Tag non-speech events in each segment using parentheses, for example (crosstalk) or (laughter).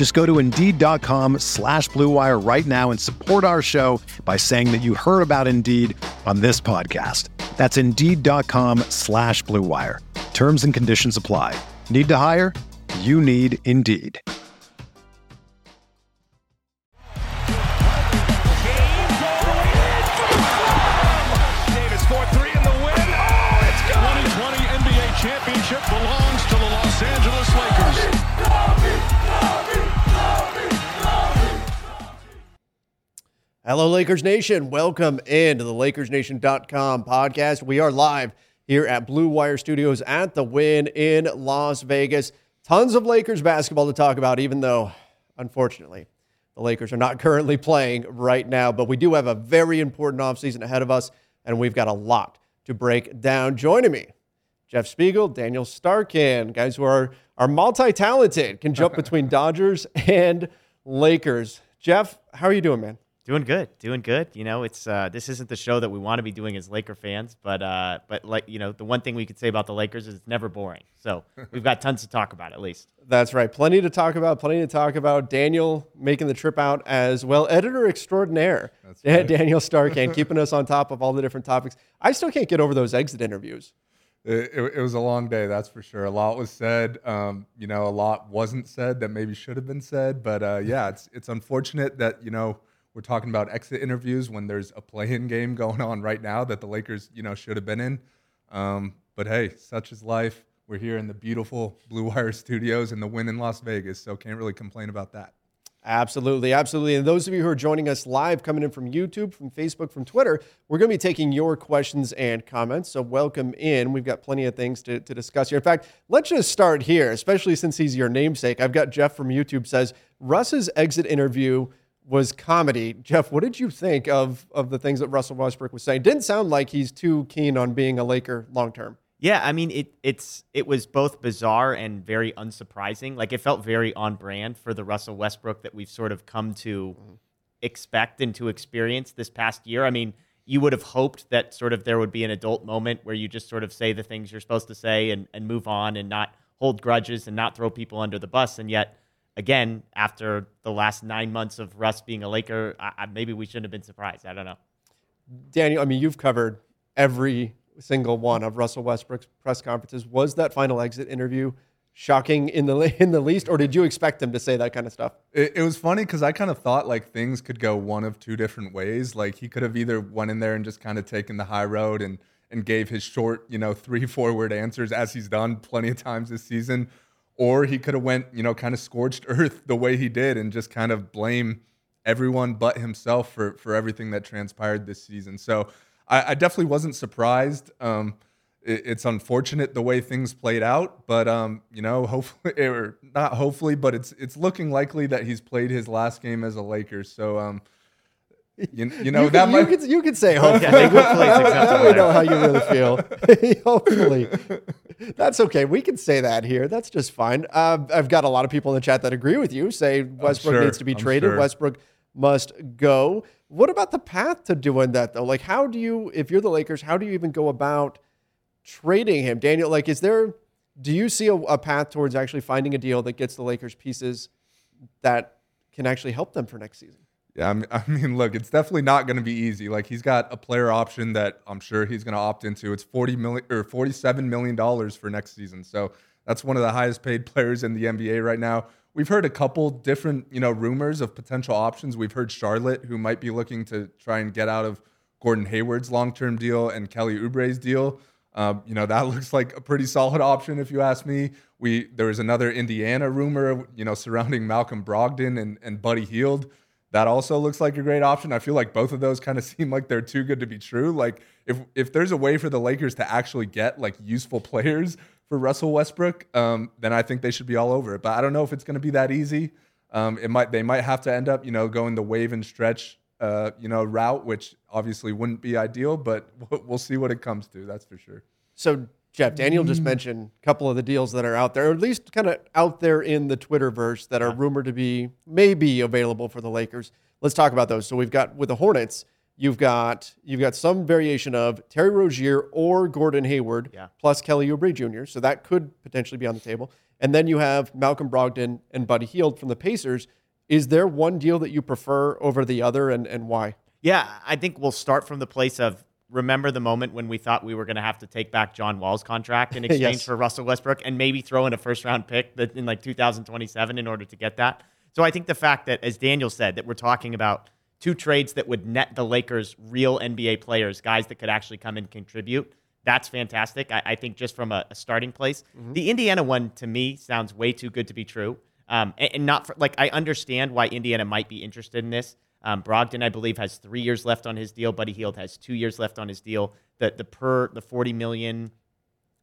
Just go to Indeed.com slash BlueWire right now and support our show by saying that you heard about Indeed on this podcast. That's Indeed.com slash BlueWire. Terms and conditions apply. Need to hire? You need Indeed. Davis 4-3 in the win. Oh, it's gone. 2020 NBA championship belongs to Hello, Lakers Nation. Welcome into the LakersNation.com podcast. We are live here at Blue Wire Studios at the Wynn in Las Vegas. Tons of Lakers basketball to talk about, even though, unfortunately, the Lakers are not currently playing right now. But we do have a very important offseason ahead of us, and we've got a lot to break down. Joining me, Jeff Spiegel, Daniel Starkand, guys who are, are multi talented, can jump (laughs) between Dodgers and Lakers. Jeff, how are you doing, man? Doing good, doing good. You know, it's uh, this isn't the show that we want to be doing as Laker fans, but uh, but like you know, the one thing we could say about the Lakers is it's never boring. So (laughs) we've got tons to talk about at least. That's right. Plenty to talk about. Plenty to talk about. Daniel making the trip out as well. Editor extraordinaire. That's right. (laughs) Daniel Starkand keeping us on top of all the different topics. I still can't get over those exit interviews. It, it, it was a long day, that's for sure. A lot was said. Um, you know, a lot wasn't said that maybe should have been said. But uh, yeah, it's it's unfortunate that you know we're talking about exit interviews when there's a play-in game going on right now that the Lakers you know should have been in. Um, but hey, such is life. We're here in the beautiful Blue Wire Studios and the Wynn in Las Vegas, so can't really complain about that. Absolutely, absolutely. And those of you who are joining us live, coming in from YouTube, from Facebook, from Twitter, we're going to be taking your questions and comments. So welcome in. We've got plenty of things to, to discuss here. In fact, let's just start here, especially since he's your namesake. I've got Jeff from YouTube says Russ's exit interview was comedy. Jeff, what did you think of of the things that Russell Westbrook was saying? Didn't sound like he's too keen on being a Laker long term. Yeah, I mean it it's it was both bizarre and very unsurprising. Like it felt very on brand for the Russell Westbrook that we've sort of come to mm-hmm. expect and to experience this past year. I mean, you would have hoped that sort of there would be an adult moment where you just sort of say the things you're supposed to say and, and move on and not hold grudges and not throw people under the bus. And yet, again, after the last nine months of Russ being a Laker, I, I, maybe we shouldn't have been surprised. I don't know. Daniel, I mean, you've covered every single one of Russell Westbrook's press conferences. Was that final exit interview shocking in the (laughs) in the least, or did you expect him to say that kind of stuff? It, it was funny because I kind of thought like things could go one of two different ways. Like he could have either went in there and just kind of taken the high road and and gave his short, you know, three four word answers as he's done plenty of times this season, or he could have went, you know, kind of scorched (laughs) earth the way he did and just kind of blame everyone but himself for for everything that transpired this season. So I, I definitely wasn't surprised. Um, it, it's unfortunate the way things played out, but um, you know, (laughs) hopefully or not hopefully, but it's it's looking likely that he's played his last game as a Lakers. So um, you, you know you that can, might you can, you can say hopefully. (laughs) I think hopefully it's Now- now acceptable we know how you really feel. (laughs) hopefully, that's okay. We can say that here. That's just fine. Uh, I've got a lot of people in the chat that agree with you. Say Westbrook sure. needs to be I'm traded. sure. Westbrook must go. What about the path to doing that though? Like, how do you, if you're the Lakers, how do you even go about trading him, Daniel? Like, is there? Do you see a, a path towards actually finding a deal that gets the Lakers pieces that can actually help them for next season? Yeah, I mean, (laughs) I mean, look, it's definitely not going to be easy. Like he's got a player option that I'm sure he's going to opt into. It's 40 million or 47 million dollars for next season. So that's one of the highest paid (laughs) players in the NBA right now. We've heard a couple different, you know, rumors of potential options. We've heard Charlotte, who might be looking to try and get out of Gordon Hayward's long term deal and Kelly Oubre's deal. Um, you know that (laughs) looks like a pretty solid option if you ask me. We there was another Indiana rumor, you know, surrounding Malcolm Brogdon and, and Buddy Hield. That also looks like a great option. I feel like both of those kind of (laughs) seem like they're too good to be true. Like if if there's a way for the Lakers to actually get like useful players for Russell Westbrook, um, then I think they should be all over it. But I don't know if it's going to be that easy. Um, it might they might have to end up you know going the wave and stretch uh, you know route, which obviously wouldn't be ideal. But (laughs) we'll see what it comes to. That's for sure. So Jeff, Daniel just mm. mentioned a couple of the deals that are out there, or at least kind of out there in the Twitterverse that are rumored to be maybe available for the Lakers. Let's talk about those. So we've got with the Hornets, you've got you've got some variation of Terry Rozier or Gordon Hayward Yeah. plus Kelly Oubre Jr. So that could potentially be on the table. And then you have Malcolm Brogdon and Buddy Hield from the Pacers. Is there one deal that you prefer over the other, and, and why? Yeah, I think we'll start from the place of remember the moment when we thought we were going to have to take back John Wall's contract in (laughs) exchange Yes. for Russell Westbrook and maybe throw in a first round pick that in like 2027 in order to get that. So I think the fact that, as Daniel said, that we're talking about two trades that would net the Lakers real NBA players, guys that could actually come and contribute. That's fantastic. I, I think just from a, a starting place, the Indiana one to me sounds way too good to be true. Um, and, and not for like I understand why Indiana might be interested in this. Um, Brogdon, I believe, has three years left on his deal. Buddy Hield has two years left on his deal. The the per the forty million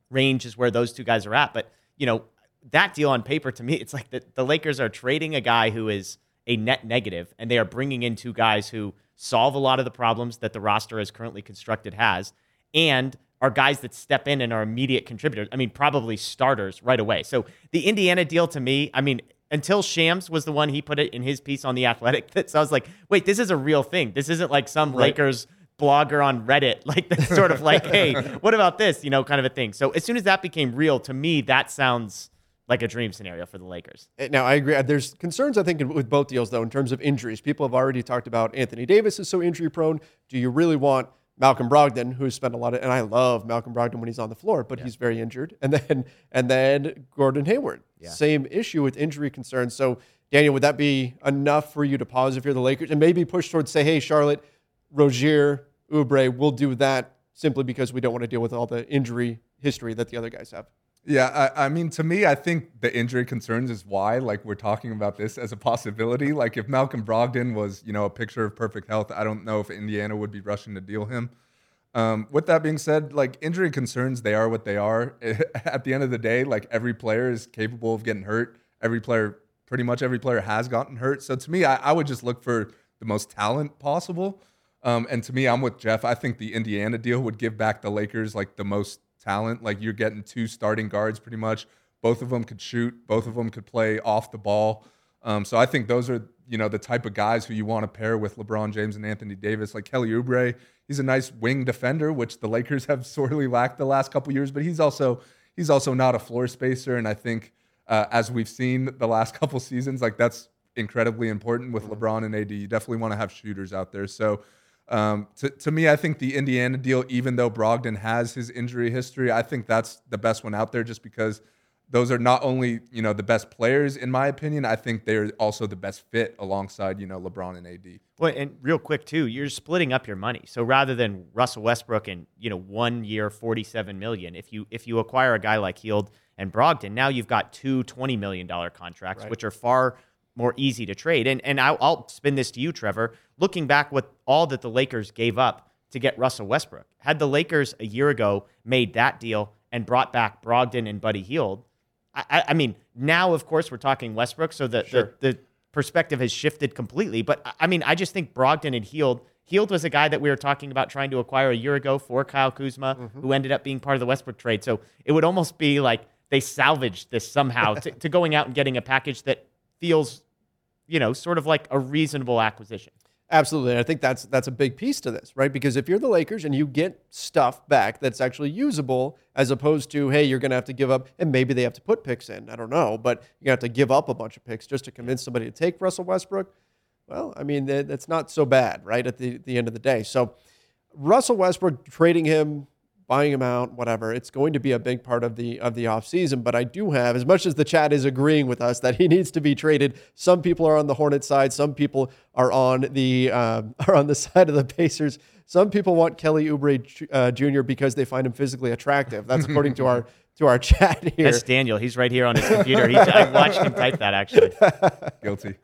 range is where those two guys are at. But you know that deal on paper to me, it's like the, the Lakers are trading a guy who is a net negative, and they are bringing in two guys who solve a lot of the problems that the roster as currently constructed has, and are guys that step in and are immediate contributors. I mean, probably starters right away. So the Indiana deal to me, I mean, until Shams was the one he put it in his piece on the Athletic. That (laughs) so I was like, wait, this is a real thing. This isn't like some Lakers blogger on Reddit, (laughs) like that's sort of like, hey, (laughs) what about this? You know, kind of a thing. So as soon as that became real, to me, that sounds like a dream scenario for the Lakers. Uh, Now, I agree. There's concerns, I think, with both deals, though, in terms of injuries. People have already talked about Anthony Davis is so injury prone. Do you really want Malcolm Brogdon, who's spent a lot of, and I love Malcolm Brogdon when he's on the floor, but he's very injured. And then, and then Gordon Hayward, same issue with injury concerns. So, Daniel, would that be enough for you to pause if you're the Lakers and maybe push towards say, hey, Charlotte, Rozier, Oubre, we'll do that simply because we don't want to deal with all the injury history that the other guys have. Yeah, I, I mean, to me, I think the injury concerns is why, like, we're talking about this as a possibility. Like, if Malcolm Brogdon was, you know, a picture of perfect health, I don't know if Indiana would be rushing to deal him. Um, with that being said, like, injury concerns, they are what they are. (laughs) At the end of the day, like, every player is capable of getting hurt. Every player, pretty much every player has gotten hurt. So to me, I, I would just look for the most talent possible. Um, and to me, I'm with Jeff. I think the Indiana deal would give back the Lakers like the most talent. Like you're getting two starting guards pretty much. Both of them could shoot. Both of them could play off the ball. Um, so I think those are you know the type of guys who you want to pair with LeBron James and Anthony Davis. Like Kelly Oubre, he's a nice wing defender, which the Lakers have (laughs) sorely lacked the last couple years. But he's also he's also not a floor spacer, and I think uh, as we've seen the last (laughs) couple seasons, like that's incredibly important with LeBron and AD. You definitely want to have shooters out there. So um, to, to me, I think the Indiana deal, even though Brogdon has his injury history, I think that's the best one out there just because those are not only, you know, the best players, in my opinion, I think they're also the best fit alongside, you know, LeBron and AD. Well, and real quick too, you're splitting up your money. So rather than Russell Westbrook and you know one year, forty-seven million, if you if you acquire a guy like Heald and Brogdon, now you've got two $20 million contracts, which are far more easy to trade. And and I'll, I'll spin this to you, Trevor. Looking back, what all that the Lakers gave up to get Russell Westbrook, had the Lakers a year ago made that deal and brought back Brogdon and Buddy Hield, I, I- mean, now of course we're talking Westbrook, so the, the the perspective has shifted completely. But I- mean, I just think Brogdon and Hield. Hield was a guy that we were talking about trying to acquire a year ago for Kyle Kuzma, mm-hmm. who ended up being part of the Westbrook trade. So it would almost be like they salvaged this somehow (laughs) to, to going out and getting a package that feels, you know, sort of like a reasonable acquisition. Absolutely. And I think that's that's a big piece to this, right? Because if you're the Lakers and you get stuff back that's actually usable, as opposed to, hey, you're gonna have to give up, and maybe they have to put picks in. I don't know, but you're gonna have to give up a bunch of picks just to convince somebody to take Russell Westbrook. Well, I mean, that's not so bad, right? At the, the end of the day. So Russell Westbrook trading him, buying him out, whatever, it's going to be a big part of the of the offseason. But I do have, as much as the chat is agreeing with us that he (laughs) needs to be traded, some people are on the Hornet side, some people are on the um, (laughs) are on the side of the Pacers. some people want Kelly Oubre uh, Jr. because they find him physically attractive. That's according to our (laughs) to our chat here. That's Daniel. He's right here on his computer. He's, I watched him type that actually. Guilty.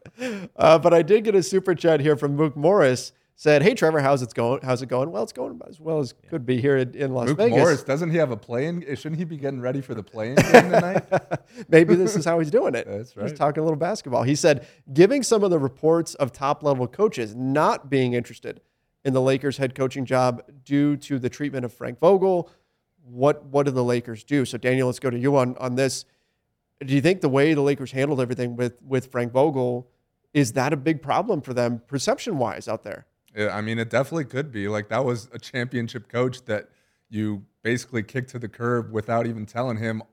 Uh, but I did get a super chat here from Mook Morris. Said, "Hey Trevor, how's it going? How's it going? Well, it's going about as well as could be here in, in Las Mook Vegas. Morris, doesn't he have a play-in? Eh, shouldn't he be getting ready for the play-in game tonight? (laughs) Maybe this is how he's doing it. That's He's talking a little basketball. He said, giving some of the reports of top level coaches not being interested in the Lakers head coaching job due to the treatment of Frank Vogel. What what do the Lakers do? So Daniel, let's go to you on on this. Do you think the way the Lakers handled everything with with Frank Vogel is that a big problem for them perception wise out there? I mean, it definitely could be. Like that was a championship coach that you basically kicked to the curb without even telling him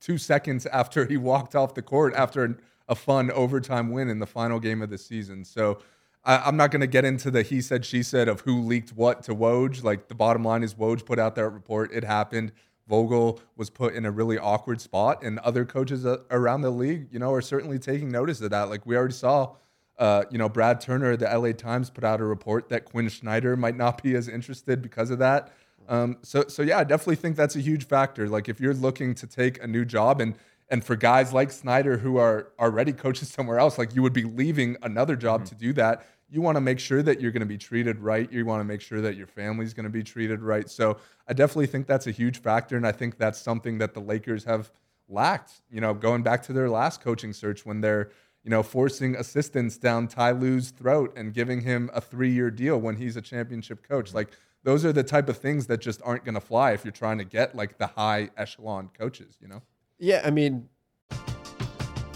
two seconds (laughs) after he walked off the court after a fun overtime win in the final game of the season. So I, I'm not going to get into the he said she said of who leaked what to Woj. Like the bottom line is Woj put out that report. It happened. Vogel was put in a really awkward spot, and other coaches around the league, you know, are certainly taking notice of that. Like we already saw uh, you know, Brad Turner, the LA Times put out a report that Quin Snyder might not be as interested because of that. Um, so, so yeah, I definitely think that's a huge factor. Like if you're looking to take a new job, and and for guys like Snyder who are already coaches somewhere else, like you would be leaving another job to do that. You want to make sure that you're going to be treated right. You want to make sure that your family's going to be treated right. So I definitely think that's a huge factor, and I think that's something that the Lakers have lacked. You know, going back to their last coaching search when they're you know, forcing assistants down Ty Lue's throat and giving him a three-year deal when he's a championship coach. Like those are the type of things that just aren't going to fly if you're trying to get like the high echelon coaches. You know. Yeah, I mean,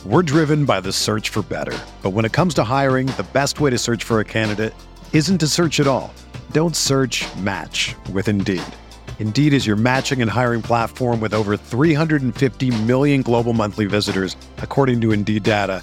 We're driven by the search for better. But when it comes to hiring, the best way to search for a candidate isn't to search at all. Don't search match with Indeed. Indeed is your matching and hiring platform with over 350 million global monthly visitors, according to Indeed data,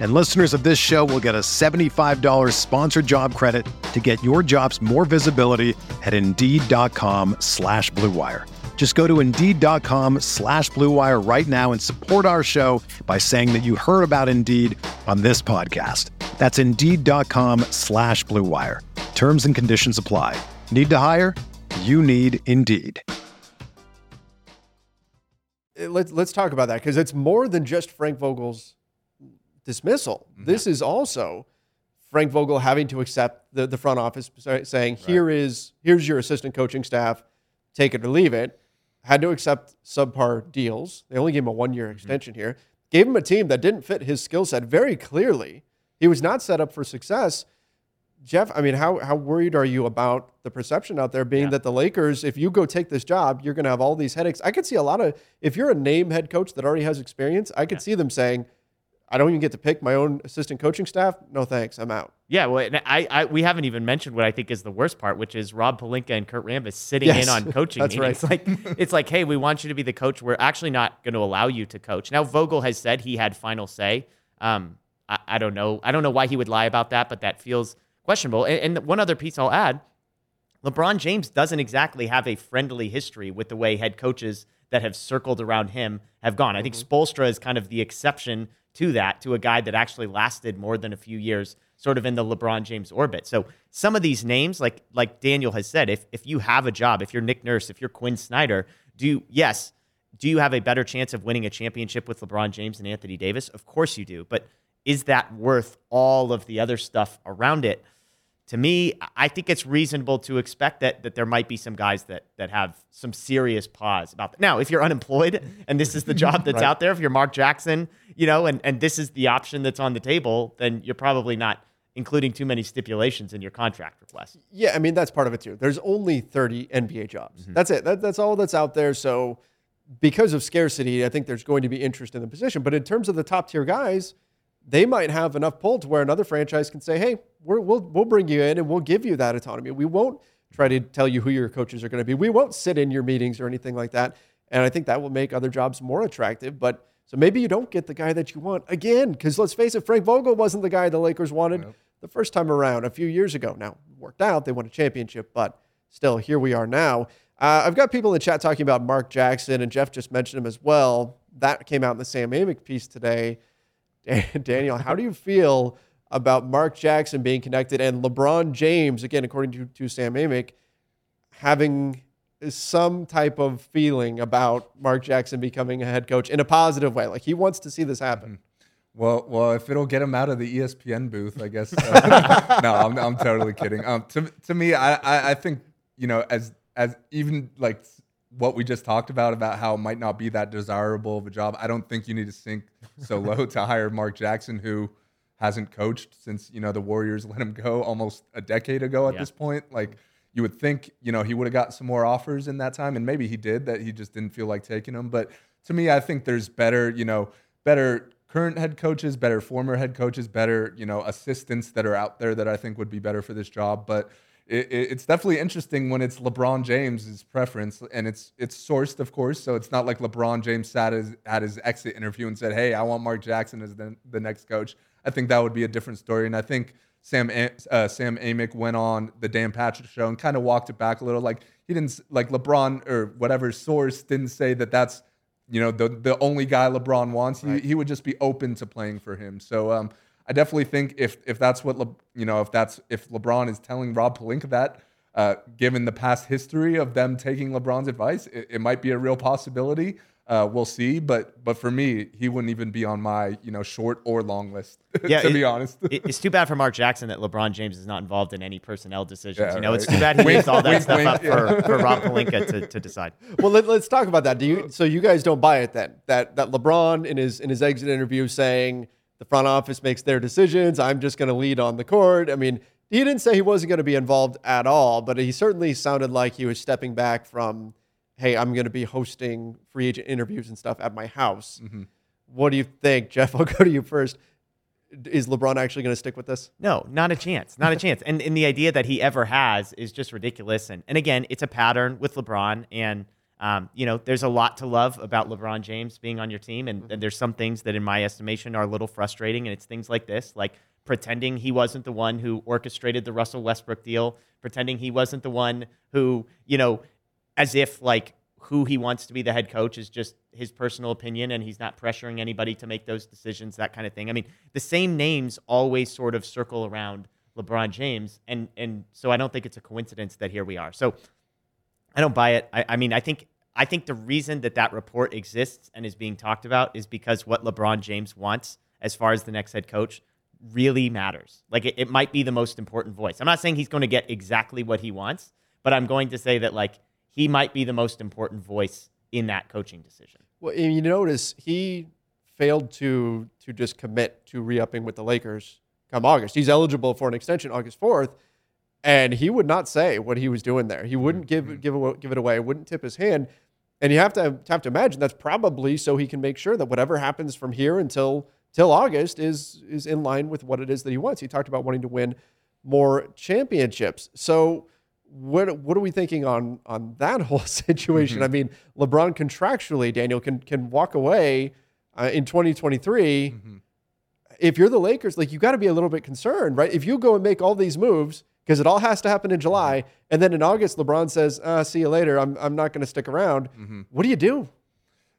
And listeners of this show will get a $75 sponsored job credit to get your jobs more visibility at Indeed.com slash Blue Wire. Just go to Indeed.com slash Blue Wire right now and support our show by saying that you heard about Indeed on this podcast. That's Indeed.com slash Blue Wire. Terms and conditions apply. Need to hire? You need Indeed. Let's let's talk about that because it's more than just Frank Vogel's dismissal. Mm-hmm. This is also Frank Vogel having to accept the, the front office say- saying, "Here is here's your assistant coaching staff, take it or leave it." Had to accept subpar deals. They only gave him a one year mm-hmm. extension here. Gave him a team that didn't fit his skill set very clearly. He was not set up for success. Jeff, I mean, how how worried are you about the perception out there being Yeah. that the Lakers, if you go take this job, you're going to have all these headaches? I could see a lot of if you're a name head coach that already has experience, I could see them saying, "I don't even get to pick my own assistant coaching staff. No thanks, I'm out." Yeah, well, and I, I we haven't even mentioned what I think is the worst part, which is Rob Pelinka and Kurt Rambis sitting Yes, in on (laughs) coaching that's meetings. Like it's like, hey, we want you to be the coach. We're actually not going to allow you to coach. Now Vogel has said he had final say. Um, I, I don't know. I don't know why he would lie about that, but that feels questionable. And, and one other piece I'll add: LeBron James doesn't exactly have a friendly history with the way head coaches that have circled around him have gone. I think mm-hmm. Spoelstra is kind of the exception to that, to a guy that actually lasted more than a few years, sort of in the LeBron James orbit. So some of these names, like like Daniel has said, if if you have a job, if you're Nick Nurse, if you're Quin Snyder, do you, yes, do you have a better chance of winning a championship with LeBron James and Anthony Davis? Of course you do, but is that worth all of the other stuff around it? To me, I think it's reasonable to expect that that there might be some guys that that have some serious pause about that. Now, if you're unemployed and this is the job that's (laughs) out there, if you're Mark Jackson, you know, and and this is the option that's on the table, then you're probably not including too many stipulations in your contract request. Yeah, I mean that's part of it too. There's only 30 NBA jobs. Mm-hmm. That's it. That, that's all that's out there. So because of scarcity, I think there's going to be interest in the position. But in terms of the top tier guys, they might have enough pull to where another franchise can say, "Hey, we're, we'll we'll bring you in and we'll give you that autonomy. We won't try to tell you who your coaches are going to be. We won't sit in your meetings or anything like that. And I think that will make other jobs more attractive. But so maybe you don't get the guy that you want again, because let's face it, Frank Vogel wasn't the guy the Lakers wanted Nope. the first time around a few years ago. Now, it worked out, they won a championship, but still, here we are now. Uh, I've got people in the chat talking about Mark Jackson, and Jeff just mentioned him as well. That came out in the Sam Amick piece today. (laughs) Daniel, how do you feel about Mark Jackson being connected and LeBron James, again, according to, to Sam Amick, having some type of feeling about Mark Jackson becoming a head coach in a positive way? Like he wants to see this happen. Well, well, if it'll get him out of the ESPN booth, I guess. uh, (laughs) no, I'm, I'm totally kidding. Um, to to me, I, I I think you know as as even like what we just talked about about how it might not be that desirable of a job. I don't think you need to sink so (laughs) low to hire Mark Jackson, who hasn't coached since you know the Warriors let him go almost a decade ago at Yeah. this point. Like you would think, you know, he would have got some more offers in that time, and maybe he did. That he just didn't feel like taking them. But to me, I think there's better, you know, better current head coaches, better former head coaches, better, you know, assistants that are out there that I think would be better for this job. But it, it- it's definitely interesting when it's LeBron James's preference, and it's it's sourced, of course. So it's not like LeBron James sat his, at his exit interview and said, "Hey, I want Mark Jackson as the, the next coach." I think that would be a different story, and I think Sam uh, Sam Amick went on the Dan Patrick show and kind of walked it back a little. Like he didn't like LeBron or whatever source didn't say that that's you know the the only guy LeBron wants. He, he would just be open to playing for him. So um, I definitely think if if that's what Le, you know if that's if LeBron is telling Rob Pelinka that. Uh, given the past history of them taking LeBron's advice, it, it might be a real possibility. Uh, we'll see, but but for me, he wouldn't even be on my you know short or long list. (laughs) Yeah, to it- be honest. it- it's too bad for Mark Jackson that LeBron James is not involved in any personnel decisions. Yeah, you know, it's too bad he Wink, leaves all that wink, stuff wink, up for, for Rob Pelinka to, to decide. (laughs) Well, let, us talk about that. Do you? So you guys don't buy it then? That that LeBron in his in his exit interview saying the front office makes their decisions. I'm just going to lead on the court. I mean, he didn't say he wasn't going to be involved at all, but he certainly sounded like he was stepping back from, "Hey, I'm going to be hosting free agent interviews and stuff at my house." Mm-hmm. What do you think, (laughs) Jeff? I'll go to you first. Is LeBron actually going to stick with this? No, not a chance. Not a chance. And, and the idea that he ever has is just ridiculous. And, and again, it's a pattern with LeBron. And, um, you know, there's a lot to love about LeBron James being on your team. And, and there's some things that, in my estimation, are a little frustrating. And it's things like this, like pretending he wasn't the one who orchestrated the Russell Westbrook deal, pretending he wasn't the one who, you know, as if like who he wants to be the head coach is just his personal opinion and he's not pressuring anybody to make those decisions, that kind of thing. I mean, the same names always sort of circle around LeBron James. And, and so I don't think it's a coincidence that here we are. So I don't buy it. I, I mean, I think I think the reason that that report exists and is being talked about is because what LeBron James wants as far as the next head coach really matters. Like it, it might be the most important voice. I'm not saying he's going to get exactly what he wants, but I'm going to say that like he might be the most important voice in that coaching decision. Well, and you notice he failed to to just commit to re-upping with the Lakers come August. He's eligible for an extension August fourth, and he would not say what he was doing there. He wouldn't mm-hmm. give mm-hmm. give give it away. Wouldn't tip his hand. And you have to have to imagine that's probably so he can make sure that whatever happens from here until till August is is in line with what it is that he wants. He talked about wanting to win more championships. So what what are we thinking on on that (laughs) whole situation? I mean, LeBron contractually, Daniel can can walk away uh, in 2023. If you're the Lakers, like you got to be a little bit concerned, right? If you go and make all these moves because it all has to happen in mm-hmm. July, and then in August LeBron says, uh, "See you later. I'm I'm not going to stick around." Mm-hmm. What do you do?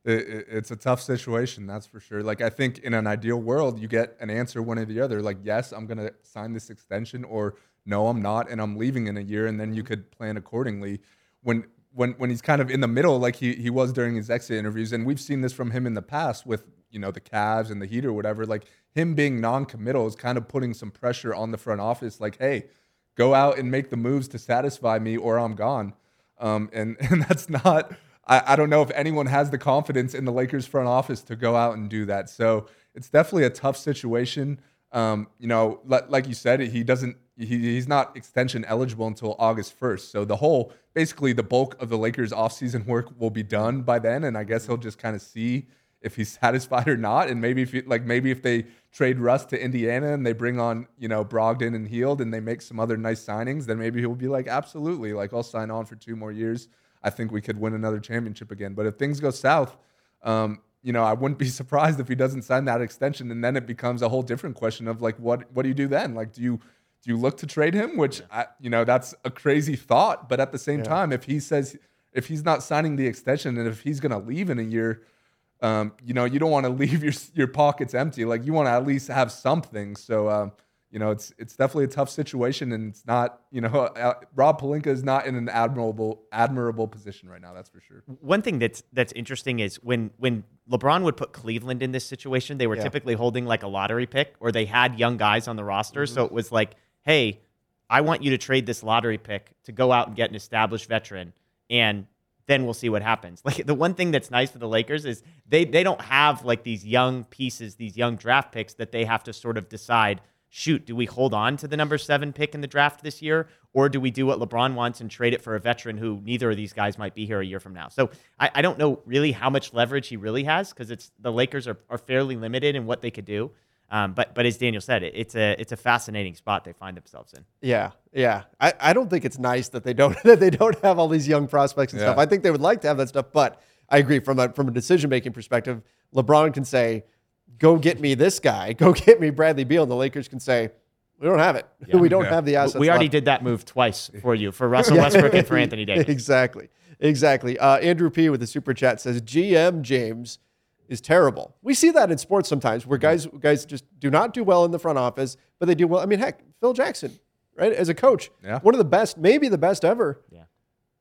it, it- it's a tough situation, that's for sure. Like I think in an ideal world, you get an answer one or the other. Like yes, I'm gonna sign this extension, or no, I'm not, and I'm leaving in a year, and then you mm-hmm. could plan accordingly. When when when he's kind of in the middle, like he he was during his exit interviews, and we've seen this from him in the past with you know the Cavs and the Heat or whatever. Like him being non-committal is kind of putting some pressure on the front office. Like hey, go out and make the moves to satisfy me, or I'm gone. Um, and (laughs) and that's not. I, I don't know if anyone has the confidence in the Lakers front office to go out and do that. So it's definitely a tough situation. Um, you know, like, you said, he doesn't. He, he's not extension eligible until August 1st. So the whole, basically, the bulk of the Lakers offseason work will be done by then, and I guess he'll just kind of see if he's (laughs) satisfied or not. And maybe if he, like maybe if they trade Russ to Indiana and they bring on you know Brogdon and Hield and they make some other nice signings, then maybe he'll be like, absolutely, like I'll sign on for two more years. I think we could win another championship again. But if things go south, um, you know, I wouldn't be (laughs) surprised if he doesn't sign that extension, and then it becomes a whole different question of like, what what do you do then? Like, do you do you look to trade him? Which I, you know, that's a crazy thought. But at the same Yeah. time, if he says if he's not signing the extension and if he's going to leave in a year, um, you know, you don't want to leave your your pockets empty. Like you want to at least have something. So, um, you know, it's it's definitely a tough situation, and it's not, you know, (laughs) uh, Rob Pelinka is not in an admirable admirable position right now. That's for sure. One thing that's that's interesting is when when LeBron would put Cleveland in this situation, they were Yeah. typically holding like a lottery pick, or they had young guys on the roster. So it was like, hey, I want you to trade this lottery pick to go out and get an established veteran, and then we'll see what happens. (laughs) Like the one thing that's nice for the Lakers is they they don't have like these young pieces, these young draft picks that they have to sort of decide. Shoot, do we hold on to the number seven pick in the draft this year, or do we do what LeBron wants and trade it for a veteran who neither of these guys might be here a year from now? So I, I don't know really how much leverage he really has because it's the Lakers are, are fairly limited in what they could do. Um, but but as Daniel said, it, it's a it's a fascinating spot they find themselves in. Yeah, yeah. I, I don't think it's nice that they don't (laughs) that they don't have all these young prospects and stuff. I think they would like to have that stuff, but I agree from a from a decision making perspective. LeBron can say, "Go get me this guy. (laughs) Go get me Bradley Beal," and the Lakers can say, "We don't have it. (laughs) we don't Yeah. have the assets." we already left." did that move twice for you for Russell Westbrook and for Anthony Davis. Exactly. Exactly. Uh, Andrew P with the super chat says GM James is terrible. We see that in sports sometimes where guys guys just do not do well in the front office, but they do well. I mean, heck, Phil Jackson, right? As a coach, Yeah. one of the best, maybe the best ever. Yeah.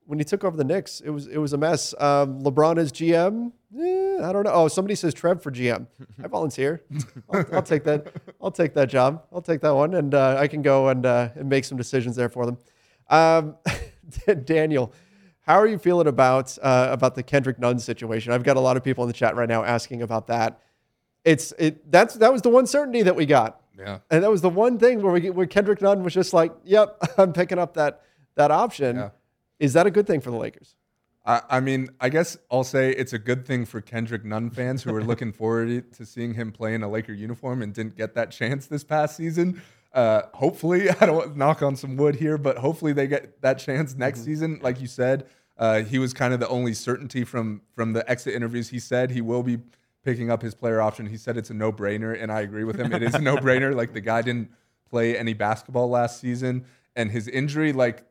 When he took over the Knicks, it was it was a mess. Um, LeBron as GM, eh, I don't know. Oh, somebody says Trev for GM. I volunteer. I'll, I'll take that. I'll take that job. I'll take that one, and uh, I can go and uh, and make some decisions there for them. Um, (laughs) Daniel, how are you feeling about uh, about the Kendrick Nunn situation? I've got a lot of people in the chat right now asking about that. It's it that's that was the one certainty that we got, Yeah. and that was the one thing where we where Kendrick Nunn was just like, "Yep, (laughs) I'm picking up that that option." Yeah. Is that a good thing for the Lakers? I, I mean, I guess I'll say it's a good thing for Kendrick Nunn fans who are looking (laughs) forward to seeing him play in a Laker uniform and didn't get that chance this past season. Uh, hopefully, (laughs) I don't knock on some wood here, but hopefully they get that chance next season. Like you said, uh, he was kind of the only certainty from from the exit interviews. He said he will be picking up his player option. He said it's a no brainer, and I agree with him. It is a no brainer. Like the guy didn't play any basketball last season, and his injury, like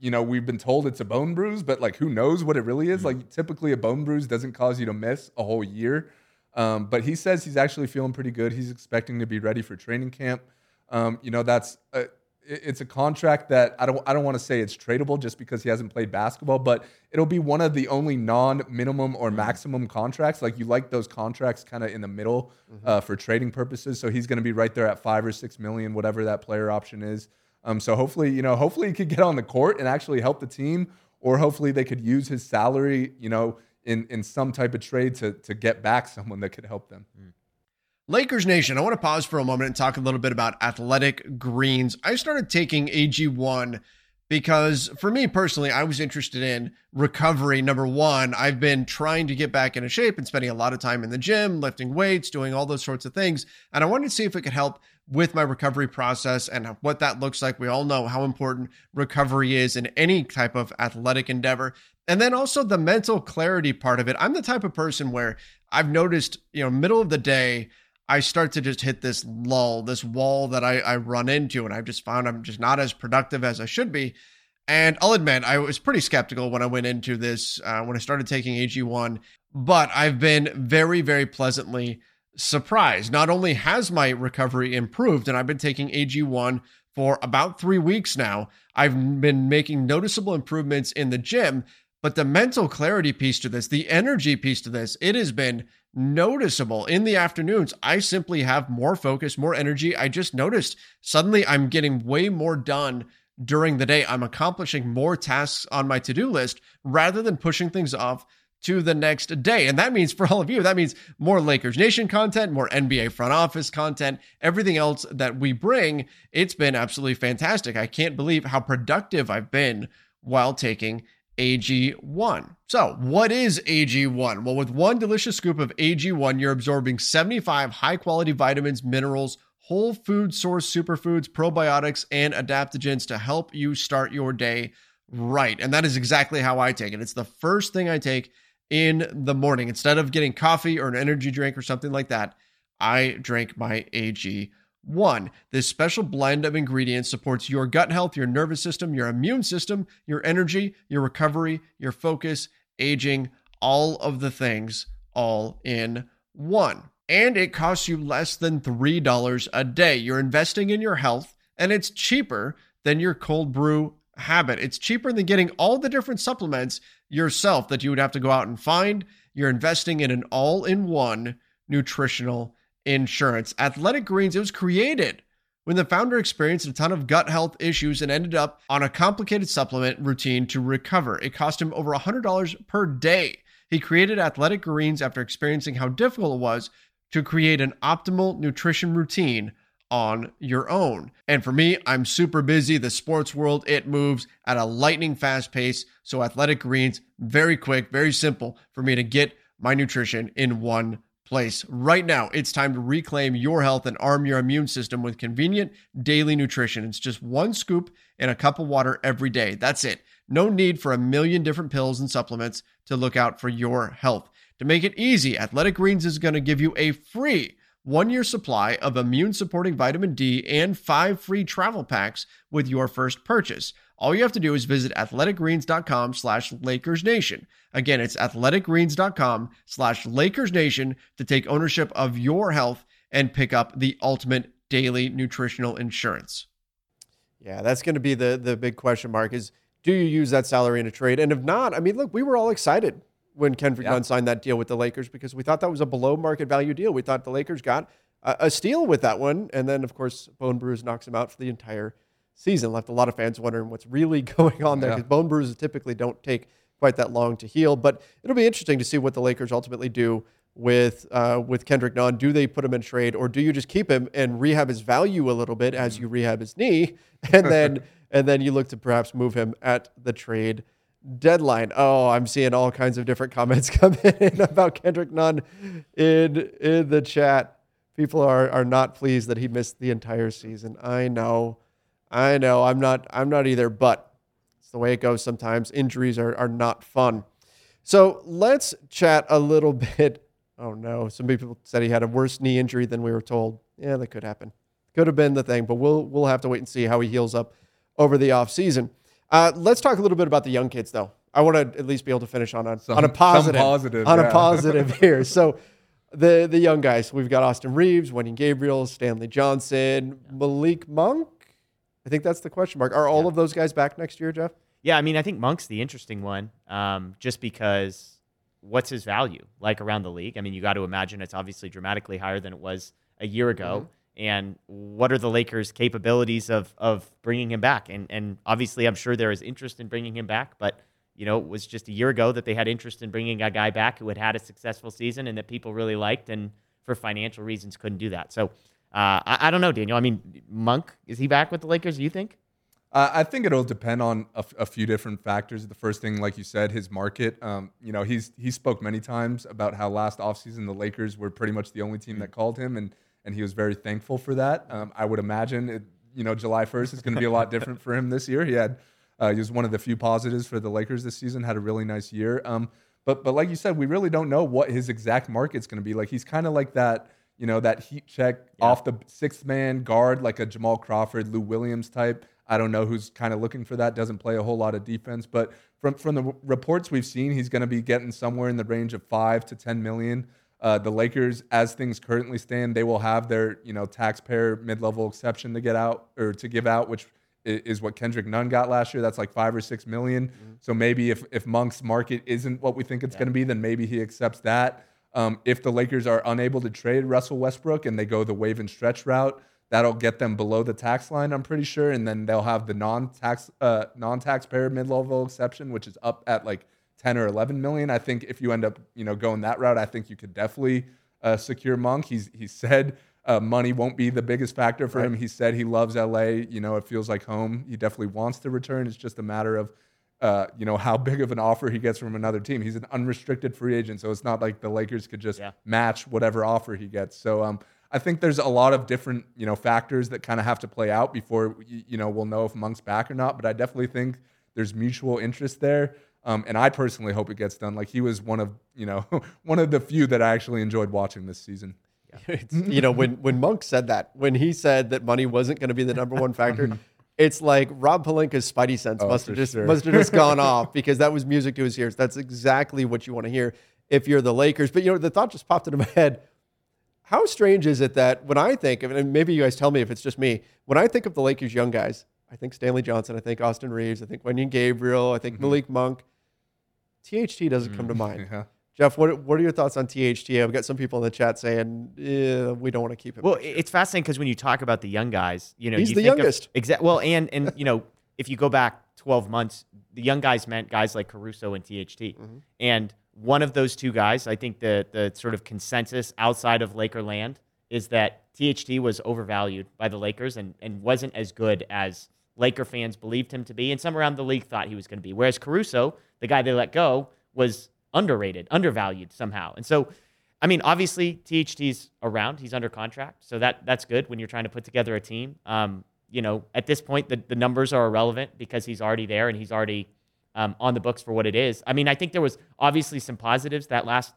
you know, we've been told it's a bone bruise, but like who knows what it really is? Like typically a bone bruise doesn't cause you to miss a whole year. Um, but he says he's actually feeling pretty good. He's expecting to be ready for training camp. Um, you know, that's a, it's a contract that I don't I don't want to say it's tradable just because he hasn't played basketball, but it'll be one of the only non-minimum or maximum contracts. Like you like those contracts kind of in the middle uh, for trading purposes. So he's going to be right there at five or six million, whatever that player option is. Um, so hopefully, you know, hopefully he could get on the court and actually help the team, or hopefully they could use his salary, you know, in in some type of trade to to get back someone that could help them. Lakers Nation, I want to pause for a moment and talk a little bit about athletic greens. I started taking AG1 because for me personally, I was interested in recovery. Number one, I've been trying to get back into shape and spending a lot of time in the gym, lifting weights, doing all those sorts of things. And I wanted to see if it could help with my recovery process and what that looks like. We all know how important recovery is in any type of athletic endeavor. And then also the mental clarity part of it. I'm the type of person where I've noticed, you know, middle of the day, I start to just hit this lull, this wall that I, I run into, and I've just found I'm just not as productive as I should be. And I'll admit, I was pretty skeptical when I went into this, uh, when I started taking AG1, but I've been very, very pleasantly surprised. Not only has my recovery improved, and I've been taking AG1 for about three weeks now, I've been making noticeable improvements in the gym, but the mental clarity piece to this, the energy piece to this, it has been noticeable in the afternoons. I simply have more focus, more energy. I just noticed suddenly I'm getting way more done during the day. I'm accomplishing more tasks on my to do list rather than pushing things off to the next day. And that means for all of you, that means more Lakers Nation content, more NBA front office content, everything else that we bring. It's been absolutely fantastic. I can't believe how productive I've been while taking AG1. So, what is AG1? Well, with one delicious scoop of AG1, you're absorbing 75 high quality vitamins, minerals, whole food source superfoods, probiotics, and adaptogens to help you start your day right. And that is exactly how I take it. It's the first thing I take in the morning. Instead of getting coffee or an energy drink or something like that, I drink my AG one, this special blend of ingredients supports your gut health, your nervous system, your immune system, your energy, your recovery, your focus, aging, all of the things all in one. And it costs you less than $3 a day. You're investing in your health, and it's cheaper than your cold brew habit. It's cheaper than getting all the different supplements yourself that you would have to go out and find. You're investing in an all in one nutritional insurance. Athletic Greens, it was created when the founder experienced a ton of gut health issues and ended up on a complicated supplement routine to recover. It cost him over $100 per day. He created Athletic Greens after experiencing how difficult it was to create an optimal nutrition routine on your own. And for me, I'm super busy. The sports world, it moves at a lightning fast pace. So Athletic Greens, very quick, very simple for me to get my nutrition in one place. Right now, it's time to reclaim your health and arm your immune system with convenient daily nutrition. It's just one scoop in a cup of water every day. That's it. No need for a million different pills and supplements to look out for your health. To make it easy, Athletic Greens is going to give you a free one year supply of immune supporting vitamin D and five free travel packs with your first purchase. All you have to do is visit athleticgreens.com slash LakersNation. Again, it's athleticgreens.com slash LakersNation to take ownership of your health and pick up the ultimate daily nutritional insurance. Yeah, that's going to be the the big question mark is do you use that salary in a trade? And if not, I mean, look, we were all excited when Kendrick. Nunn signed that deal with the Lakers because we thought that was a below market value deal. We thought the Lakers got a, a steal with that one. And then, of course, Bone Bruise knocks him out for the entire – season. Left a lot of fans wondering what's really (laughs) going on there because yeah. bone bruises typically don't take quite that long to heal. But it'll be interesting to see what the Lakers ultimately do with uh, with Kendrick Nunn. Do they put him in trade, or do you just keep him and rehab his value a little bit as mm-hmm. you rehab his knee, (laughs) and then (laughs) and then you look to perhaps move him at the trade deadline? Oh, I'm seeing all kinds of different comments (laughs) come in about Kendrick Nunn in in the chat. People are are not pleased that he missed the entire season. I know. I know I'm not I'm not either, but it's the way it goes sometimes. Injuries are, are not fun. So let's chat a little (laughs) bit. Oh no, some people said he had a worse knee injury than we were told. Yeah, that could happen. Could have been the thing, but we'll we'll have to wait and see how he heals up over the offseason. Uh, let's talk a little bit about the young kids, though. I want to at least be able to finish on a, some, on a positive, positive on yeah. a positive (laughs) here. So the the young guys, we've got Austin Reaves, Wenyen Gabriel, Stanley Johnson, Malik Monk. I think that's the question mark. Are all yeah. of those guys back next year, Jeff? Yeah, I mean, I think Monk's the interesting one, um, just because what's his value like around the league? I mean, you got to imagine it's obviously dramatically higher than it was a year ago. Mm-hmm. And what are the Lakers' capabilities of of bringing him back? And and obviously, I'm sure there is interest in bringing him back, but you know, it was just a year ago that they had interest in bringing a guy back who had had a successful season and that people really liked, and for financial reasons couldn't do that. So uh, I, I, don't know, Daniel. I mean, Monk is he back with the Lakers? Do you think? Uh, I think it'll depend on a, f- a few different factors. The first thing, like you said, his market. Um, you know, he's he spoke many times about how last offseason the Lakers were pretty much the only team that called him, and and he was very thankful for that. Um, I would imagine, it, you know, July 1st is going to be a lot different for him this year. He had uh, he was one of the few positives for the Lakers this season. Had a really nice year. Um, but but like you said, we really don't know what his exact market's going to be. Like he's kind of like that you know, that heat check yeah. off the sixth man guard, like a Jamal Crawford, Lou Williams type. I don't know who's kind of looking for that. Doesn't play a whole lot of defense, but from from the reports we've seen, he's going to be getting somewhere in the range of five to ten million. Uh, the Lakers, as things currently stand, they will have their you know taxpayer mid level exception to get out or to give out, which is what Kendrick Nunn got last year. That's like five or six million. Mm-hmm. So maybe if if Monk's market isn't what we think it's yeah. going to be, then maybe he accepts that. Um, if the Lakers are unable to trade Russell Westbrook and they go the wave and stretch route, that'll get them below the tax line, I'm pretty sure, and then they'll have the non-tax uh, non-taxpayer mid-level exception, which is up at like 10 or 11 million. I think if you end up, you know, going that route, I think you could definitely uh, secure Monk. He's he said uh, money won't be the biggest factor for right. him. He said he loves LA. You know, it feels like home. He definitely wants to return. It's just a matter of uh, you know, how big of an offer he gets from another team. He's an unrestricted free agent, so it's not like the Lakers could just Yeah. match whatever offer he gets. So um, I think there's a lot of different you know factors that kind of have to play out before you know we'll know if Monk's back or not. But I definitely think there's mutual interest there. Um, and I personally hope it gets done. Like he was one of you know (laughs) one of the few that I actually enjoyed watching this season. (laughs) It's, you know, when when Monk said that, when he said that money wasn't going to be the number one factor, (laughs) it's like Rob Pelinka's spidey sense Oh, must have just sure. must have just gone off because that was music to his ears. That's exactly what you want to hear if you're the Lakers. But you know, the thought just popped into my head. How strange is it that when I think of and maybe you guys tell me if it's just me, when I think of the Lakers young guys, I think Stanley Johnson, I think Austin Reaves, I think Wenyen Gabriel, I think Mm-hmm. Malik Monk. THT doesn't come to mind. (laughs) Yeah. Jeff, what what are your thoughts on THT? I've got some people in the chat saying eh, we don't want to keep him. Well, it's fascinating because when you talk about the young guys, you know, He's you the think youngest. Exact. Well, and and you know, if you go back 12 months, the young guys meant guys like Caruso and THT, Mm-hmm. and one of those two guys, I think the the sort of consensus outside of Laker land is that THT was overvalued by the Lakers and and wasn't as good as Laker fans believed him to be, and some around the league thought he was going to be. Whereas Caruso, the guy they let go, was underrated, undervalued somehow, and so. I mean, obviously THT's around. He's under contract, so that that's good when you're trying to put together a team. Um, you know, at this point, the, the numbers are irrelevant because he's already there and he's already um, on the books for what it is. I mean, I think there was obviously some positives that last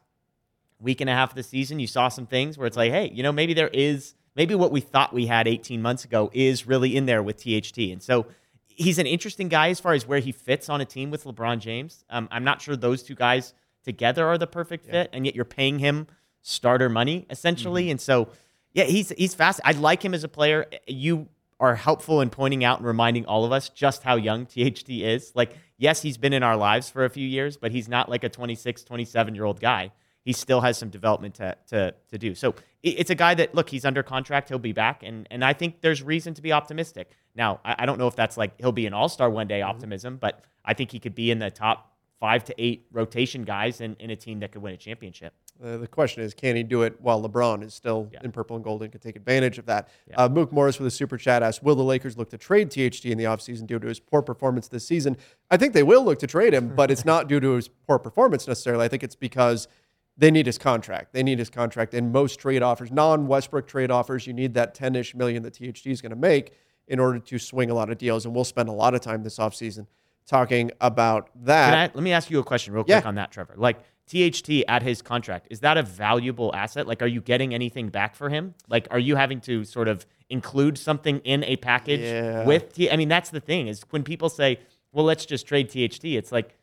week and a half of the season. You saw some things where it's like, hey, you know, maybe there is maybe what we thought we had 18 months ago is really in there with THT, and so he's an interesting guy as far as where he fits on a team with LeBron James. Um, I'm not sure those two guys together are the perfect fit, and yet you're paying him starter money essentially. And so, yeah, he's he's fast. I like him as a player. You are helpful in pointing out and reminding all of us just how young THT is. Like, yes, he's been in our lives for a few years, but he's not like a 26, 27 year old guy. He still has some development to, to, to do. So it's a guy that, look, he's under contract. He'll be back. And, and I think there's reason to be optimistic. Now, I, I don't know if that's like he'll be an all star one day optimism, but I think he could be in the top five to eight rotation guys in, in a team that could win a championship. Uh, the question is, can he do it while LeBron is still Yeah. in purple and gold and can take advantage of that? Uh, Mook Morris with a super chat asks, will the Lakers look to trade THT in the offseason due to his poor performance this season? I think they will look to trade him, but (laughs) it's not due to his poor performance necessarily. I think it's because they need his contract. They need his contract. And most trade offers, non-Westbrook trade offers, you need that 10-ish million that THT is going to make in order to swing a lot of deals. And we'll spend a lot of time this offseason talking about that. Can I, let me ask you a question real Yeah. quick on that, Trevor. Like THT at his contract, is that a valuable asset? Like, are you getting anything back for him? Like, are you having to sort of include something in a package Yeah. with T? I mean, that's the thing is when people say, well, let's just trade THT, it's like,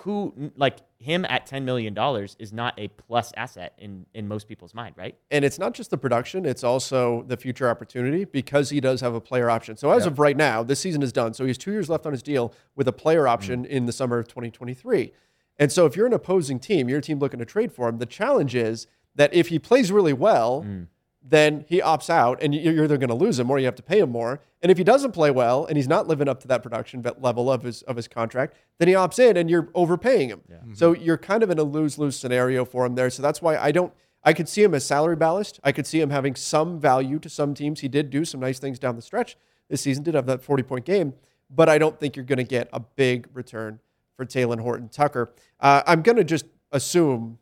who, like him at $10 million is not a plus asset in, in most people's mind, right? and it's not just the production, it's also the future opportunity because he does have a player option. So as of right now, this season is done. So he has two years left on his deal with a player mm. option in the summer of 2023. And so if you're an opposing team, your team looking to trade for him, the challenge is that if he plays really well, mm. Then he opts out and you're either going to lose him or you have to pay him more. And if he doesn't play well and he's not living up to that production level of his of his contract, then he opts in and you're overpaying him. So you're kind of in a lose-lose scenario for him there. So that's why I don't I could see him as salary ballast. I could see him having some value to some teams. He did do some nice things down the stretch this season, did have that 40-point game, but I don't think you're going to get a big return for Talen Horton Tucker. Uh, I'm going to just assume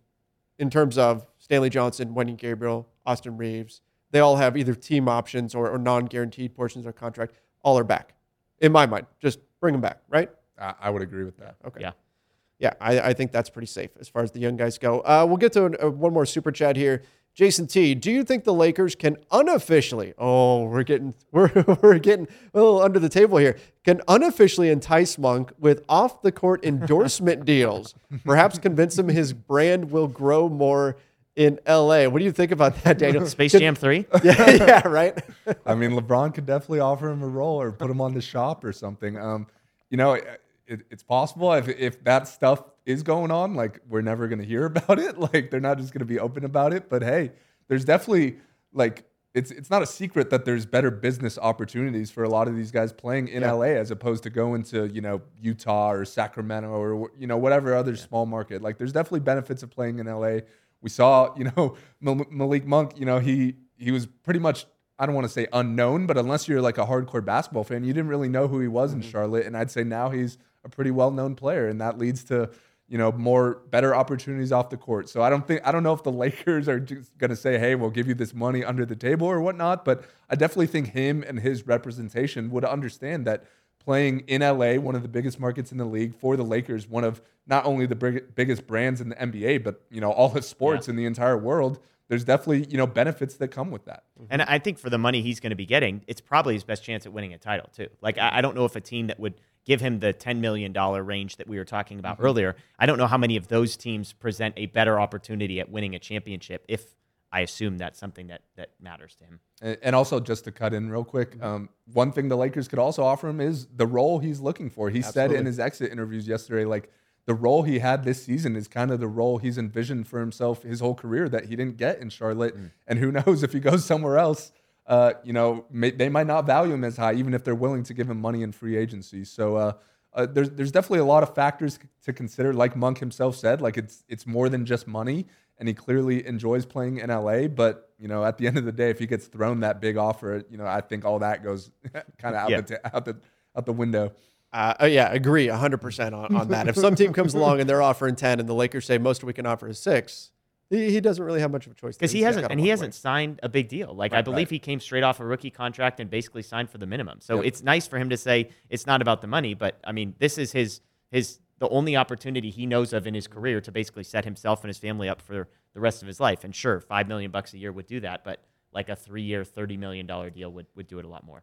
in terms of Stanley Johnson, Wenyen Gabriel, Austin Reaves, they all have either team options or, or non-guaranteed portions of their contract. All are back, in my mind. Just bring them back, right? I, I would agree with that. Okay. Yeah. Yeah, I, I think that's pretty safe as far as the young guys go. Uh, we'll get to an, uh, one more super chat here. Jason T, do you think the Lakers can unofficially? Oh, we're getting (laughs) we're we're getting a little under the table here. Can unofficially entice Monk with off the court endorsement (laughs) deals? Perhaps convince him his brand will grow more in LA. What do you think about that, Daniel? (laughs) Space Can- Jam 3? (laughs) Yeah, yeah, right. I mean, LeBron could definitely offer him a role or put him on the shop or something. Um, you know, it, it's possible if if that stuff is going on, like we're never gonna hear (laughs) about it. Like they're not just gonna be open about it. But hey, there's definitely like it's it's not a secret that there's better business opportunities for a lot of these guys playing in Yeah. LA as opposed to going to you know Utah or Sacramento or you know whatever other small market. Like there's definitely benefits of playing in LA. We saw you know (laughs) Malik Monk. You know he he was pretty much I don't want to say unknown, but unless you're like a hardcore basketball fan, you didn't really know who he was in mm-hmm. Charlotte. And I'd say now he's a pretty well known player, and that leads to you know more better opportunities off the court. So I don't think I don't know if the (laughs) Lakers are just going to say, "Hey, we'll give you this money under the table" or whatnot. But I definitely think him and his representation would understand that playing in LA, one of the biggest markets in the league, for the Lakers, one of not only the big, biggest brands in the NBA, but you know all the sports Yeah. in the entire world. There's definitely you know benefits that come with that. Mm-hmm. And I think for the money he's going to be getting, it's probably his best chance at winning a title too. Like I, I don't know if a team that would give him the ten million dollar range that we were talking about mm-hmm. earlier. I don't know how many of those teams present a better opportunity at winning a championship. If I assume that's something that that matters to him. And and also, just to cut in real quick, um, one thing the Lakers could also offer him is the role he's looking for. He said in his exit interviews yesterday, like the role he had this season is kind of the role he's envisioned for himself his whole career that he didn't get in Charlotte. And who (laughs) knows if he goes somewhere else, uh, you know, may, they might not value him as high, even if they're willing to give him money in free agency. So. Uh, uh, there's there's definitely a lot of factors to consider. Like Monk himself said, like it's it's more than just money, and he clearly enjoys playing in LA. But you know, at the end of the day, if he gets thrown that big offer, you know, I think all that goes (laughs) kind of out Yeah. the out the out the window. Uh, uh, yeah, agree 100% on, on that. if some team comes along and they're offering 10 and the Lakers say most we can offer is six, he, he doesn't really have much of a choice. because he hasn't and he hasn't away. signed a big deal. Like I believe he came straight off a rookie contract and basically signed for the minimum. So it's nice for him to say it's not about the money, but I mean this is his his the only opportunity he knows of in his career to basically set himself and his family up for the rest of his life. And sure, five million bucks a year would do that, but like a three year, thirty million dollar deal would, would do it a lot more.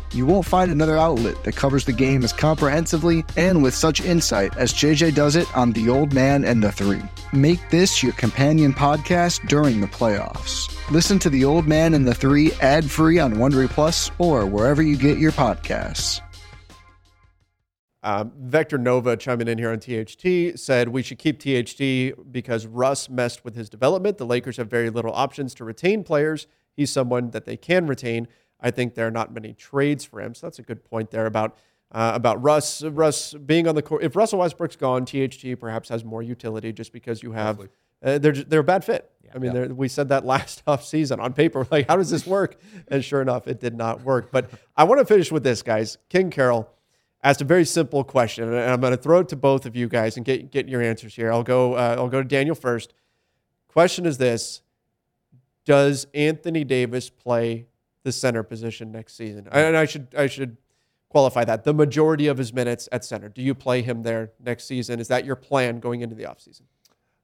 You won't find another outlet that covers the game as comprehensively and with such insight as JJ does it on The Old Man and the Three. Make this your companion podcast during the playoffs. Listen to The Old Man and the Three ad free on Wondery Plus or wherever you get your podcasts. Um, Vector Nova chiming in here on THT said we should keep THT because Russ messed with his development. The Lakers have very little options to retain players. He's someone that they can retain. I think there are not many trades for him. So that's a good point there about uh, about Russ. Russ being on the court. If Russell Westbrook's gone, THT perhaps has more utility just because you have. Uh, they're they're a bad fit. I mean, we said that (laughs) last off season on paper. Like, how does this work? And sure enough, it did not work. But I want to finish with this, guys. King Carroll asked a very simple question, and I'm going to throw it to both of you guys and get get your answers here. I'll go. Uh, I'll go to Daniel first. Question is this: Does Anthony Davis play the center position next season? And I should I should qualify that the majority of his minutes at center. Do you play him there next season? Is that your plan going into the offseason?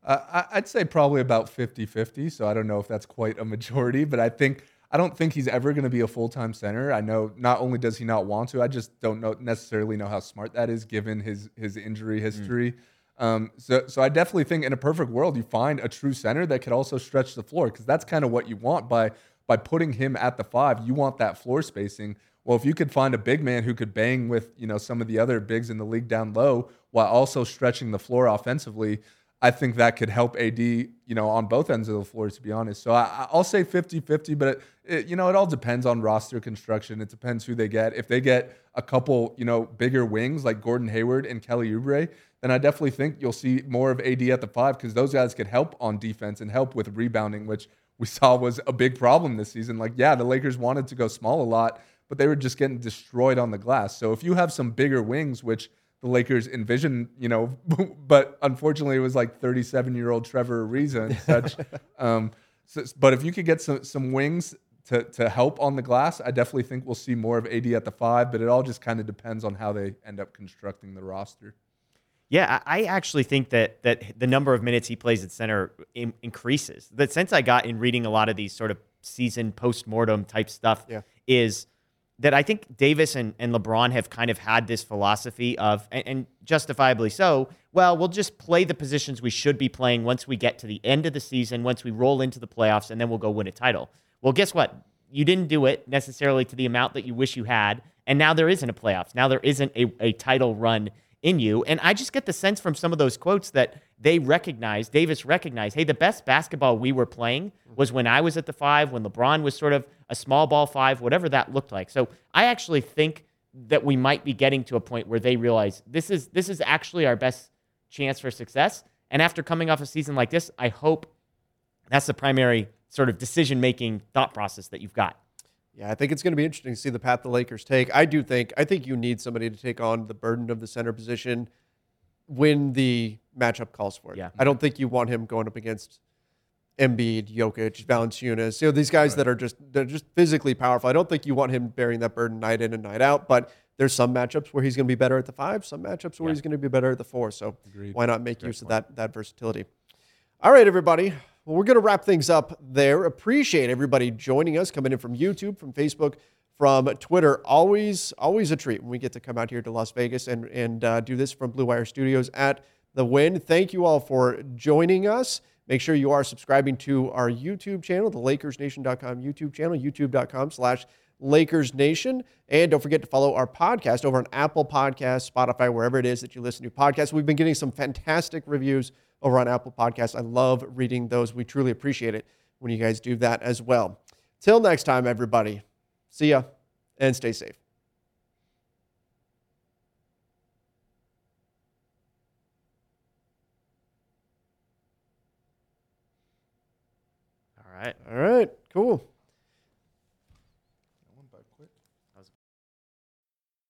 Uh, I'd say probably about 50 50. So I don't know if that's quite a majority, but I think I don't think he's ever going to be a full time center. I know not only does he not want to, I just don't know necessarily know how smart that is given his his injury history. Um, so so I definitely think in a perfect world you find a true center that could also stretch the floor because that's kind of what you want by by putting him at the five. You want that floor spacing. Well, if you could find a big man who could bang with you know some of the other bigs in the league down low while also stretching the floor offensively, I think that could help AD, you know, on both ends of the floor, to be honest. So I, I'll say 50 50, but, it, it, you know, it all depends on roster construction. It depends who they get. If they get a couple, you know, bigger wings like Gordon Hayward and Kelly Oubre, then I definitely think you'll see more of AD at the five because those guys could help on defense and help with rebounding, which we saw was a big problem this season. Like, yeah, the Lakers wanted to go small a lot, but they were just getting destroyed on the glass. So if you have some bigger wings, which the Lakers envision, you know, (laughs) but unfortunately it was like 37 year old Trevor Ariza and such. (laughs) um, so, but if you could get some some wings to to help on the glass, I definitely think we'll see more of AD at the five. But it all just kind of depends on how they end up constructing the roster. Yeah, I actually think that that the number of minutes he plays at center in, increases. The sense I got in reading a lot of these sort of season post mortem type stuff Yeah. is that I think Davis and, and LeBron have kind of had this philosophy of, and, and justifiably so, well, we'll just play the positions we should be playing once we get to the end of the season, once we roll into the playoffs, and then we'll go win a title. Well, guess what? You didn't do it necessarily to the amount that you wish you had. And now there isn't a playoffs. Now there isn't a, a title run in you. And I just get the sense from some of those quotes that they recognize, Davis recognized, hey, the best basketball we were playing was when I was at the five, when LeBron was sort of a small ball five, whatever that looked like. So I actually think that we might be getting to a point where they realize this is this is actually our best chance for success. And after coming off a season like this, I hope that's the primary sort of decision making thought process that you've got. Yeah, I think it's going to be interesting to see the path the Lakers take. I do think I think you need somebody to take on the burden of the center position when the matchup calls for it. Yeah. I don't think you want him going up against Embiid, Jokic, Valanciunas, you know, these guys that are just they're just physically powerful. I don't think you want him bearing that burden night in and night out, but there's some matchups where he's going to be better at the 5, some matchups where Yeah. he's going to be better at the 4. So Agreed. why not make use of that that versatility? All right, everybody. Well, we're going to wrap things up there. Appreciate everybody joining us, coming in from YouTube, from Facebook, from Twitter. Always, always a treat when we get to come out here to Las Vegas and and uh, do this from Blue Wire Studios at the Wynn. Thank you all for joining us. Make sure you are subscribing to our YouTube channel, the LakersNation.com YouTube channel, YouTube.com slash Lakers Nation. And don't forget to follow our podcast over on Apple Podcasts, Spotify, wherever it is that you listen to podcasts. We've been getting some fantastic reviews over on Apple Podcasts. I love reading those. We truly appreciate it when you guys do that as well. Till next time, everybody. See ya and stay safe. All right. All right, cool.